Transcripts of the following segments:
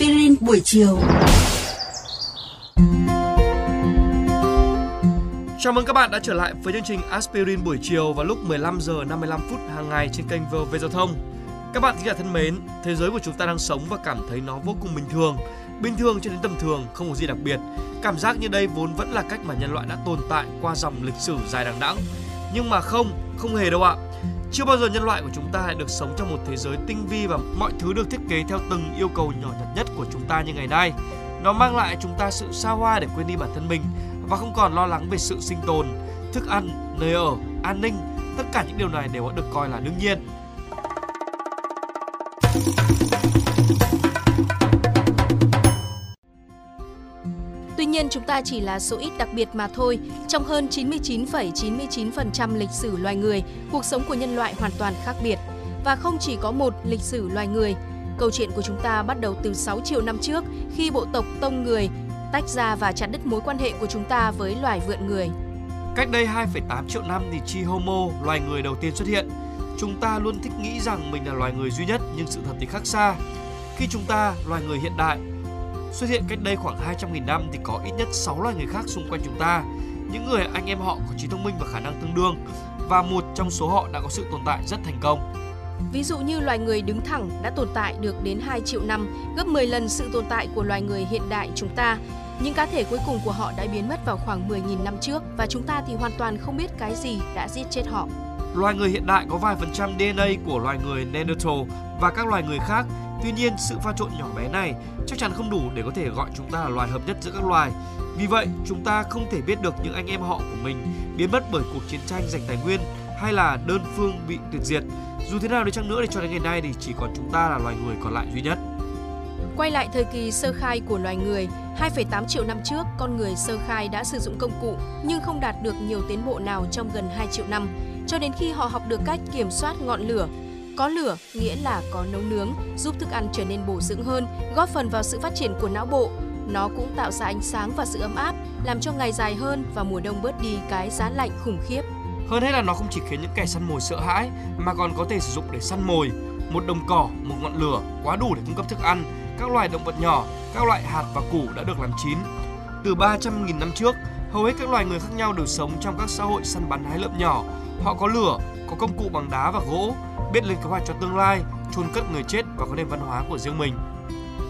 Aspirin buổi chiều. Chào mừng các bạn đã trở lại với chương trình Aspirin buổi chiều vào lúc 15 giờ 55 phút hàng ngày trên kênh VOV Giao thông. Các bạn thính giả thân mến, thế giới của chúng ta đang sống và cảm thấy nó vô cùng bình thường. Bình thường cho đến tầm thường, không có gì đặc biệt. Cảm giác như đây vốn vẫn là cách mà nhân loại đã tồn tại qua dòng lịch sử dài đằng đẵng. Nhưng mà không, không hề đâu ạ. Chưa bao giờ nhân loại của chúng ta lại được sống trong một thế giới tinh vi và mọi thứ được thiết kế theo từng yêu cầu nhỏ nhặt nhất của chúng ta như ngày nay. Nó mang lại chúng ta sự xa hoa để quên đi bản thân mình và không còn lo lắng về sự sinh tồn, thức ăn, nơi ở, an ninh. Tất cả những điều này đều đã được coi là đương nhiên. Tuy nhiên chúng ta chỉ là số ít đặc biệt mà thôi. Trong hơn 99,99% lịch sử loài người, cuộc sống của nhân loại hoàn toàn khác biệt. Và không chỉ có một lịch sử loài người. Câu chuyện của chúng ta bắt đầu từ 6 triệu năm trước khi bộ tộc Tông người tách ra và chặt đứt mối quan hệ của chúng ta với loài vượn người. Cách đây 2,8 triệu năm thì chi Homo, loài người đầu tiên xuất hiện. Chúng ta luôn thích nghĩ rằng mình là loài người duy nhất nhưng sự thật thì khác xa. Khi chúng ta, loài người hiện đại, xuất hiện cách đây khoảng 200.000 năm thì có ít nhất 6 loài người khác xung quanh chúng ta. Những người anh em họ có trí thông minh và khả năng tương đương và một trong số họ đã có sự tồn tại rất thành công. Ví dụ như loài người đứng thẳng đã tồn tại được đến 2 triệu năm, gấp 10 lần sự tồn tại của loài người hiện đại chúng ta. Những cá thể cuối cùng của họ đã biến mất vào khoảng 10.000 năm trước và chúng ta thì hoàn toàn không biết cái gì đã giết chết họ. Loài người hiện đại có vài phần trăm DNA của loài người Neanderthal và các loài người khác. Tuy nhiên, sự pha trộn nhỏ bé này chắc chắn không đủ để có thể gọi chúng ta là loài hợp nhất giữa các loài. Vì vậy, chúng ta không thể biết được những anh em họ của mình biến mất bởi cuộc chiến tranh giành tài nguyên hay là đơn phương bị tuyệt diệt. Dù thế nào đi chăng nữa thì cho đến ngày nay thì chỉ còn chúng ta là loài người còn lại duy nhất. Quay lại thời kỳ sơ khai của loài người, 2,8 triệu năm trước, con người sơ khai đã sử dụng công cụ nhưng không đạt được nhiều tiến bộ nào trong gần 2 triệu năm, cho đến khi họ học được cách kiểm soát ngọn lửa. Có lửa nghĩa là có nấu nướng, giúp thức ăn trở nên bổ dưỡng hơn, góp phần vào sự phát triển của não bộ. Nó cũng tạo ra ánh sáng và sự ấm áp, làm cho ngày dài hơn và mùa đông bớt đi cái giá lạnh khủng khiếp. Hơn hết là nó không chỉ khiến những kẻ săn mồi sợ hãi mà còn có thể sử dụng để săn mồi. Một đồng cỏ, một ngọn lửa quá đủ để cung cấp thức ăn, các loài động vật nhỏ, các loại hạt và củ đã được làm chín. Từ 300.000 năm trước, hầu hết các loài người khác nhau đều sống trong các xã hội săn bắn hái lượm nhỏ. Họ có lửa, có công cụ bằng đá và gỗ, biết lên kế hoạch cho tương lai, chôn cất người chết và có nền văn hóa của riêng mình.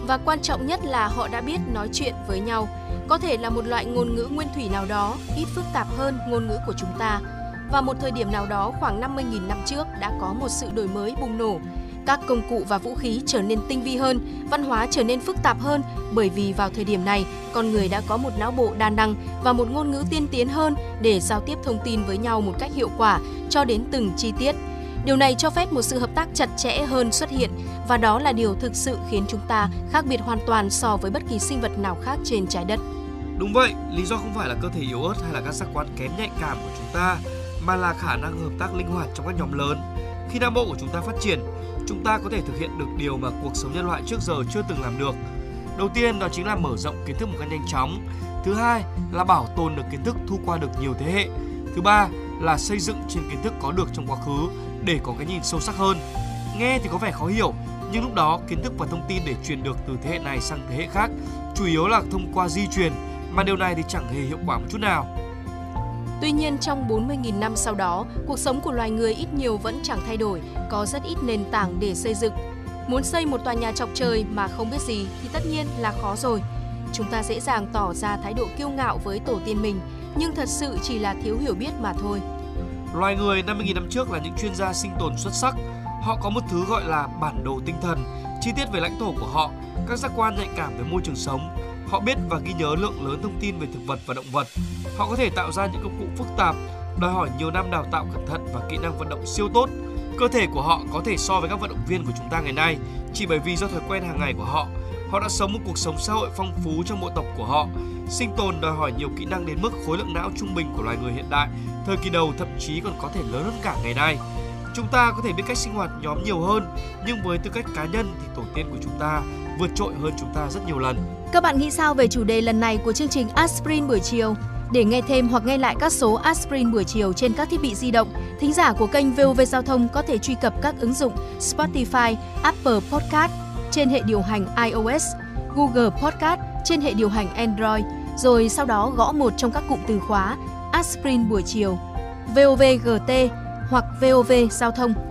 Và quan trọng nhất là họ đã biết nói chuyện với nhau, có thể là một loại ngôn ngữ nguyên thủy nào đó, ít phức tạp hơn ngôn ngữ của chúng ta. Và một thời điểm nào đó khoảng 50.000 năm trước đã có một sự đổi mới bùng nổ. Các công cụ và vũ khí trở nên tinh vi hơn, văn hóa trở nên phức tạp hơn bởi vì vào thời điểm này, con người đã có một não bộ đa năng và một ngôn ngữ tiên tiến hơn để giao tiếp thông tin với nhau một cách hiệu quả cho đến từng chi tiết. Điều này cho phép một sự hợp tác chặt chẽ hơn xuất hiện và đó là điều thực sự khiến chúng ta khác biệt hoàn toàn so với bất kỳ sinh vật nào khác trên trái đất. Đúng vậy, lý do không phải là cơ thể yếu ớt hay là các giác quan kém nhạy cảm của chúng ta mà là khả năng hợp tác linh hoạt trong các nhóm lớn. Khi não bộ của chúng ta phát triển, chúng ta có thể thực hiện được điều mà cuộc sống nhân loại trước giờ chưa từng làm được. Đầu tiên đó chính là mở rộng kiến thức một cách nhanh chóng. Thứ hai là bảo tồn được kiến thức thu qua được nhiều thế hệ. Thứ ba là xây dựng trên kiến thức có được trong quá khứ để có cái nhìn sâu sắc hơn. Nghe thì có vẻ khó hiểu, nhưng lúc đó kiến thức và thông tin để truyền được từ thế hệ này sang thế hệ khác chủ yếu là thông qua di truyền mà điều này thì chẳng hề hiệu quả một chút nào. Tuy nhiên trong 40.000 năm sau đó, cuộc sống của loài người ít nhiều vẫn chẳng thay đổi, có rất ít nền tảng để xây dựng. Muốn xây một tòa nhà chọc trời mà không biết gì thì tất nhiên là khó rồi. Chúng ta dễ dàng tỏ ra thái độ kiêu ngạo với tổ tiên mình, nhưng thật sự chỉ là thiếu hiểu biết mà thôi. Loài người 50.000 năm trước là những chuyên gia sinh tồn xuất sắc. Họ có một thứ gọi là bản đồ tinh thần, chi tiết về lãnh thổ của họ, các giác quan nhạy cảm về môi trường sống. Họ biết và ghi nhớ lượng lớn thông tin về thực vật và động vật. Họ có thể tạo ra những công cụ phức tạp, đòi hỏi nhiều năm đào tạo cẩn thận và kỹ năng vận động siêu tốt. Cơ thể của họ có thể so với các vận động viên của chúng ta ngày nay chỉ bởi vì do thói quen hàng ngày của họ. Họ đã sống một cuộc sống xã hội phong phú trong bộ tộc của họ. Sinh tồn đòi hỏi nhiều kỹ năng đến mức khối lượng não trung bình của loài người hiện đại, thời kỳ đầu thậm chí còn có thể lớn hơn cả ngày nay. Chúng ta có thể biết cách sinh hoạt nhóm nhiều hơn, nhưng với tư cách cá nhân thì tổ tiên của chúng ta vượt trội hơn chúng ta rất nhiều lần. Các bạn nghĩ sao về chủ đề lần này của chương trình Aspirin buổi chiều? Để nghe thêm hoặc nghe lại các số Aspirin buổi chiều trên các thiết bị di động, thính giả của kênh VOV Giao thông có thể truy cập các ứng dụng Spotify, Apple Podcast trên hệ điều hành iOS, Google Podcast trên hệ điều hành Android, rồi sau đó gõ một trong các cụm từ khóa Aspirin buổi chiều, VOVGT hoặc VOV giao thông.